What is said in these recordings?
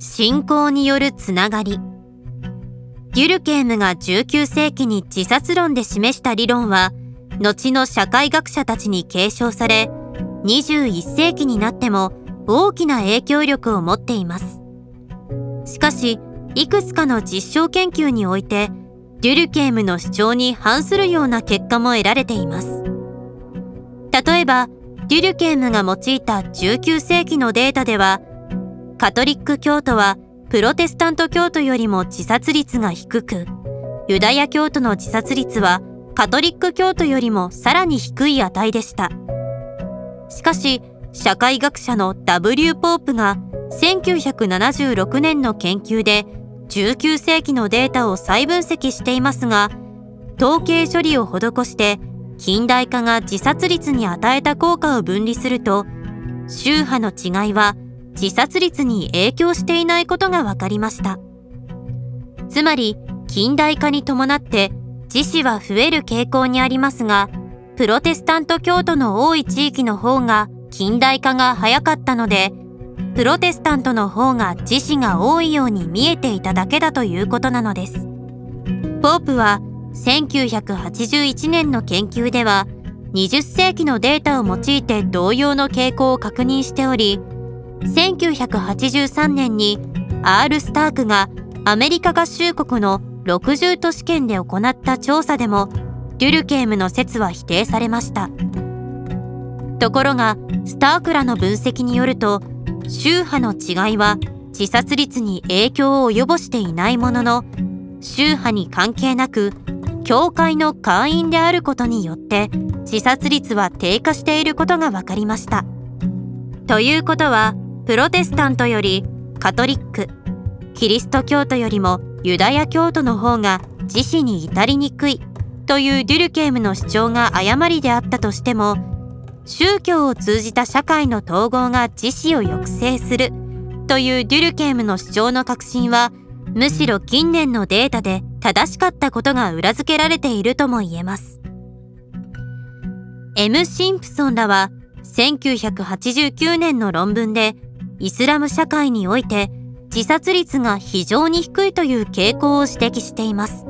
信仰によるつながり。デュルケームが19世紀に自殺論で示した理論は後の社会学者たちに継承され21世紀になっても大きな影響力を持っています。しかしいくつかの実証研究においてデュルケームの主張に反するような結果も得られています。例えばデュルケームが用いた19世紀のデータではカトリック教徒はプロテスタント教徒よりも自殺率が低くユダヤ教徒の自殺率はカトリック教徒よりもさらに低い値でしたしかし社会学者の W. ポープが1976年の研究で19世紀のデータを再分析していますが統計処理を施して近代化が自殺率に与えた効果を分離すると宗派の違いは自殺率に影響していないことが分かりました。つまり近代化に伴って自死は増える傾向にありますがプロテスタント教徒の多い地域の方が近代化が早かったのでプロテスタントの方が自死が多いように見えていただけだということなのです。ポープは1981年の研究では20世紀のデータを用いて同様の傾向を確認しており1983年に R スタークがアメリカ合衆国の60都市圏で行った調査でもデュルケームの説は否定されました。ところがスタークらの分析によると宗派の違いは自殺率に影響を及ぼしていないものの宗派に関係なく教会の会員であることによって自殺率は低下していることが分かりました。ということはプロテスタントよりカトリック。キリスト教徒よりもユダヤ教徒の方が自死に至りにくい。というデュルケームの主張が誤りであったとしても宗教を通じた社会の統合が自死を抑制する。というデュルケームの主張の革新はむしろ近年のデータで正しかったことが裏付けられているとも言えます。M. シンプソンらは1989年の論文でイスラム社会において自殺率が非常に低いという傾向を指摘しています。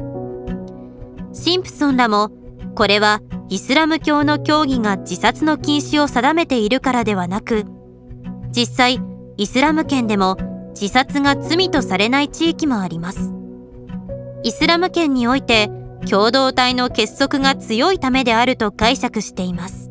シンプソンらもこれはイスラム教の教義が自殺の禁止を定めているからではなく実際イスラム圏でも自殺が罪とされない地域もあります。イスラム圏において共同体の結束が強いためであると解釈しています。